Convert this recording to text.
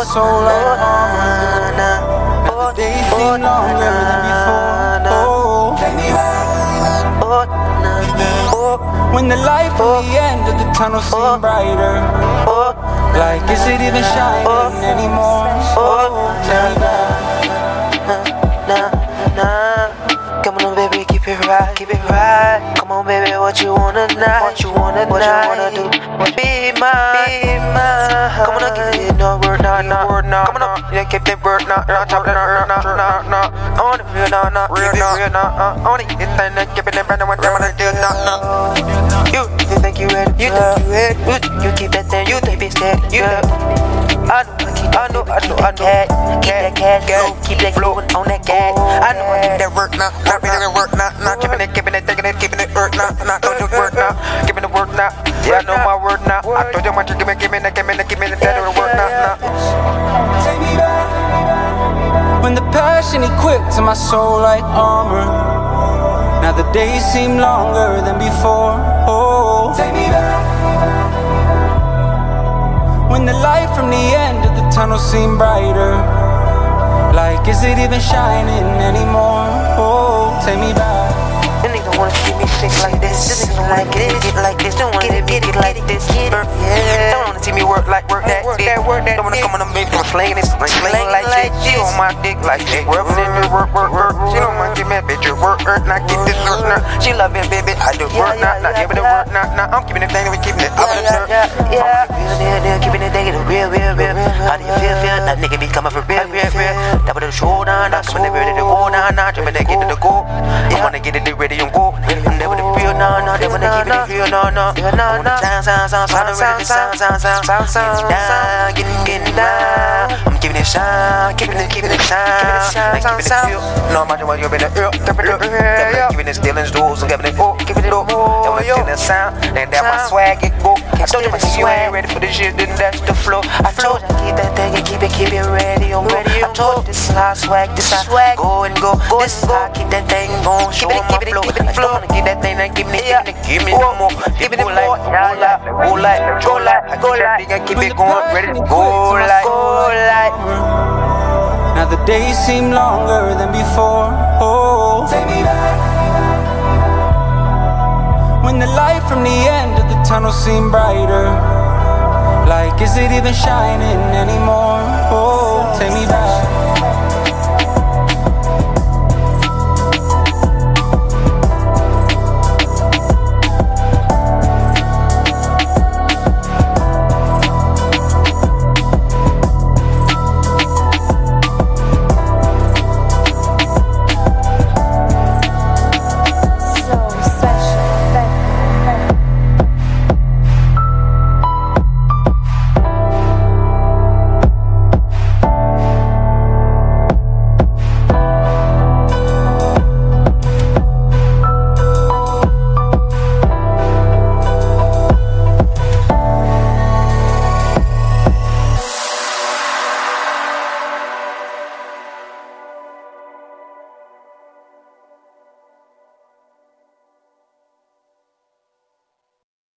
Now the days seem longer than before. Oh, back. Oh, when the light from the end of the tunnel seemed brighter. Oh, like is it even shining anymore? Oh, what you wanna now? What you wanna What you wanna do? Be mine, be mine. Come on, give me no word, nah, nah, word, nah. Come on, yeah, keep that word, nah, nah, chop that, nah, nah, nah, nah. I want it real, nah, nah, real, nah, real, nah. I want it, it's time to keep it in brand, I want to do, nah, nah. You, you think you ready? You think you ready? You, you keep that thing, you think it's steady, you I know, I know, I know, I know. Keep that cash, keep that flowing on that gas. I know I keep that work now, not really that work now, not keeping it, Take me back. When the passion equipped to my soul like armor. Now the days seem longer than before. Oh, take me back. When the light from the end of the tunnel seemed brighter. Like, is it even shining anymore? Oh, take me back. This nigga wanna see me sick like this. This nigga wanna like it, get like this. Don't wanna get it, get it like this. Yeah. Wanna come on and make me slaying this, like slaying like shit. She on my dick like shit. Work, nigga, work, work, work. She don't wanna give me a bitch, work, work, not get this work, nah. She love it, baby. I do work, not, not giving it work, not, not. I'm keeping it thing, we keeping it up in the dirt. Yeah, real, real, real, keeping it thing, real, real, real. How do you feel, feel? That nigga be coming for real. Double the shoulder, now coming ready to go, nah, nah. Jumping to get to the go. I'm gonna get it ready and go. I'm never the real, nah, nah. They wanna keep it real, nah, nah. I wanna sound, sound, sound, sound, to sound, sound, sound, sound, sound, down, getting, getting down. I'm giving it shine, keeping it, keeping it shine, keeping it real. No matter what you're in the it real. Giving it stealing jewels, giving it oh, keep it low. That when feeling sound, then that my swag it go. I told you my ain't ready for this shit, then that's the flow. I you keep that thing and keep it, keep it ready, I'm ready. How I swag, this is how go and go. This is how I keep that thing going, show my flow. I don't wanna keep that thing and give me, give me, give me no more. Give me the more, go like, go like, go like, go like. Keep it going, ready to go like, go like. Now the days seem longer than before. Oh, take me back. When the light from the end of the tunnel seemed brighter. Like, is it even shining anymore?